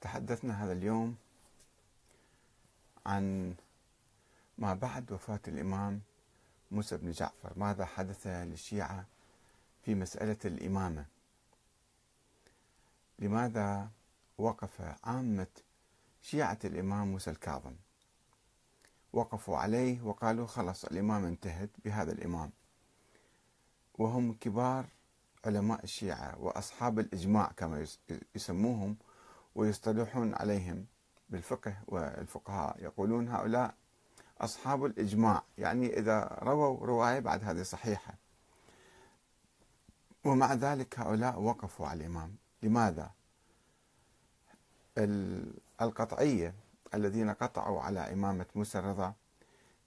تحدثنا هذا اليوم عن ما بعد وفاة الإمام موسى بن جعفر. ماذا حدث للشيعة في مسألة الإمامة؟ لماذا وقف عامة شيعة الإمام موسى الكاظم؟ وقفوا عليه وقالوا خلاص الإمام انتهت بهذا الإمام. وهم كبار علماء الشيعة وأصحاب الإجماع كما يسموهم. ويصطلحون عليهم بالفقه والفقهاء. يقولون هؤلاء أصحاب الإجماع يعني إذا رووا رواية بعد هذه صحيحة. ومع ذلك هؤلاء وقفوا على الإمام. لماذا؟ القطعية الذين قطعوا على إمامة موسى الرضا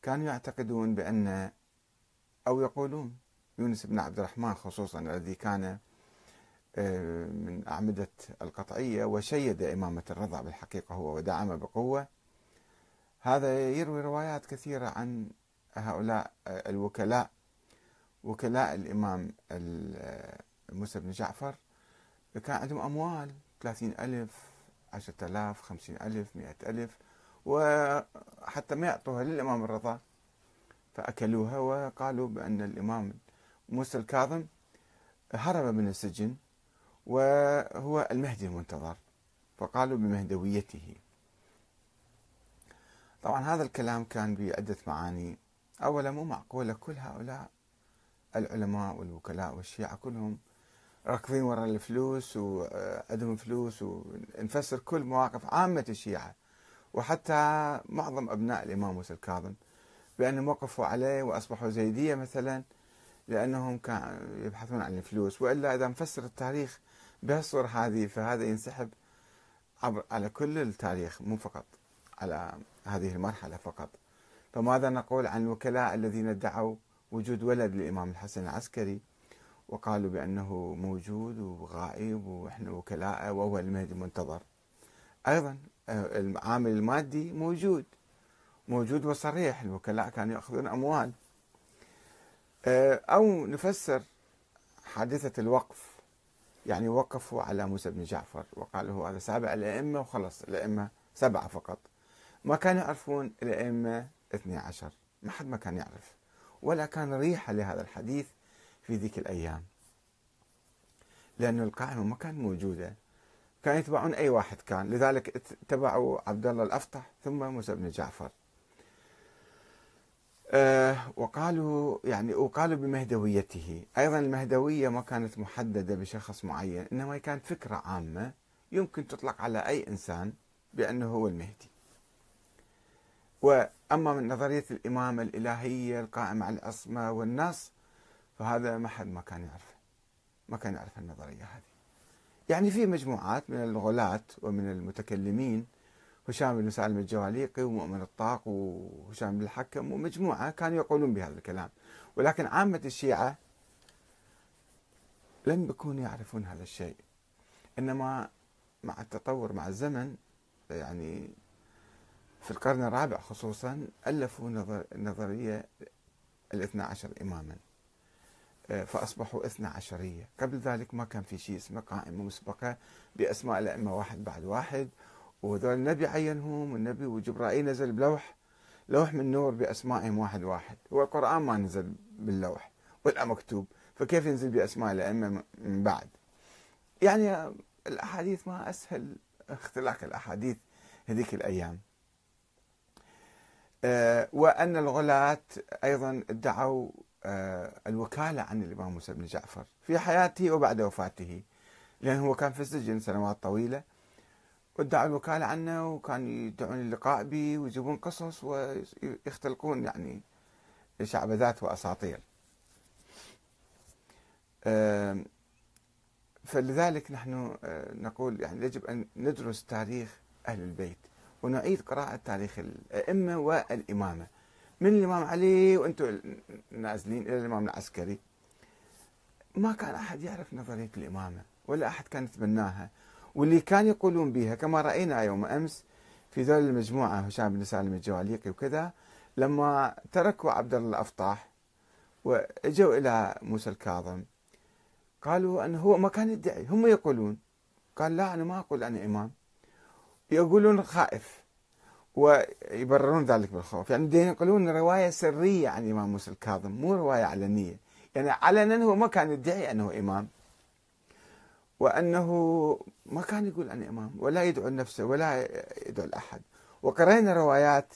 كانوا يعتقدون بأن أو يقولون يونس بن عبد الرحمن خصوصا الذي كان من أعمدة القطعية وشيد إمامة الرضا بالحقيقة هو ودعم بقوة. هذا يروي روايات كثيرة عن هؤلاء الوكلاء وكلاء الإمام موسى بن جعفر. كان عندهم أموال ثلاثين ألف عشرة آلاف خمسين ألف مئة ألف وحتى ما يعطوها للإمام الرضا. فأكلوها وقالوا بأن الإمام موسى الكاظم هرب من السجن. وهو المهدي المنتظر فقالوا بمهدويته. طبعا هذا الكلام كان بعدة معاني. أولا مو معقولة كل هؤلاء العلماء والوكلاء والشيعة كلهم راكضين وراء الفلوس وعندهم فلوس ونفسر كل مواقف عامة الشيعة. وحتى معظم أبناء الإمام موسى الكاظم بأنهم وقفوا عليه وأصبحوا زيدية مثلا لأنهم كانوا يبحثون عن الفلوس. وإلا إذا نفسر التاريخ بهالصورة هذه فهذا ينسحب عبر على كل التاريخ مو فقط على هذه المرحلة فقط. فماذا نقول عن الوكلاء الذين ادعوا وجود ولد للإمام الحسن العسكري وقالوا بأنه موجود وغائب وإحنا وكلاء وهو المهدي المنتظر؟ أيضا آه، العامل المادي موجود موجود وصريح الوكلاء كانوا يأخذون أموال. آه، أو نفسر حادثة الوقف يعني وقفوا على موسى بن جعفر وقالوا هذا سابع الأئمة وخلص الأئمة سبعة فقط. ما كانوا يعرفون الأئمة اثني عشر. ما حد ما كان يعرف ولا كان ريحة لهذا الحديث في ذيك الأيام. لأن القائمة ما كانت موجودة. كانوا يتبعون أي واحد كان. لذلك اتبعوا عبد الله الأفطح ثم موسى بن جعفر. وقالوا يعني وقالوا بمهدويته. أيضا المهدوية ما كانت محددة بشخص معين إنما كانت فكرة عامة يمكن تطلق على أي إنسان بأنه هو المهدي. وأما من نظرية الإمامة الإلهية القائمة على العصمة والنص فهذا ما حد ما كان يعرفه. ما كان يعرف النظرية هذه. يعني في مجموعات من الغلاة ومن المتكلمين هشام بن سالم الجواليقي ومؤمن الطاق وهشام بن الحكم ومجموعة كانوا يقولون بهذا الكلام. ولكن عامة الشيعة لم يكونوا يعرفون هذا الشيء. إنما مع التطور مع الزمن يعني في القرن الرابع خصوصا ألفوا نظر النظرية الاثنى عشر إماما. فأصبحوا اثنى عشرية. قبل ذلك ما كان في شيء اسمه قائمة مسبقة بأسماء الأئمة واحد بعد واحد وذول النبي عينهم والنبي وجبرائيل نزل بلوح لوح من نور بأسمائهم واحد واحد. هو القرآن ما نزل باللوح ولا مكتوب. فكيف ينزل بأسماء الأئمة من بعد؟ يعني الأحاديث ما أسهل اختلاق الأحاديث هذيك الأيام. أه وأن الغلاة أيضا ادعوا أه الوكالة عن الإمام موسى بن جعفر في حياته وبعد وفاته. لأنه هو كان في السجن سنوات طويلة. وادعوا الوكالة عنه وكان يدعون اللقاء به ويجيبون قصص ويختلقون يعني شعبذات وأساطير. فلذلك نحن آه، نقول يعني يجب أن ندرس تاريخ أهل البيت ونعيد قراءة تاريخ الأئمة والإمامة. من الإمام علي وأنتم نازلين إلى الإمام العسكري. ما كان أحد يعرف نظرية الإمامة ولا أحد كان يتبناها واللي كان يقولون بها كما رأينا يوم أمس في ذول المجموعة هشام بن سالم الجواليقي وكذا لما تركوا عبد الله الأفطاح وجوا إلى موسى الكاظم قالوا أنه هو ما كان يدعي هم يقولون قال لا أنا ما أقول أنا إمام. يقولون خائف ويبررون ذلك بالخوف. يعني ينقلون رواية سرية عن الإمام موسى الكاظم مو رواية علنية. يعني علنا هو ما كان يدعي أنه إمام. وأنه ما كان يقول أنا إمام ولا يدعو نفسه ولا يدعو الأحد وقرأنا روايات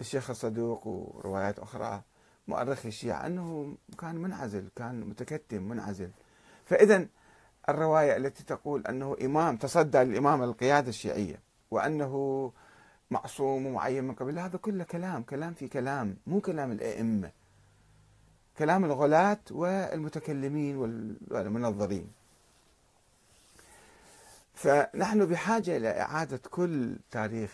الشيخ الصدوق وروايات أخرى مؤرخي الشيعة أنه كان منعزل كان متكتم منعزل. فإذا الرواية التي تقول أنه إمام تصدى للإمام القيادة الشيعية وأنه معصوم ومعين من قبل هذا كله كلام كلام في كلام مو كلام الأئمة. كلام الغلاة والمتكلمين والمنظرين. فنحن بحاجة إلى إعادة كل تاريخ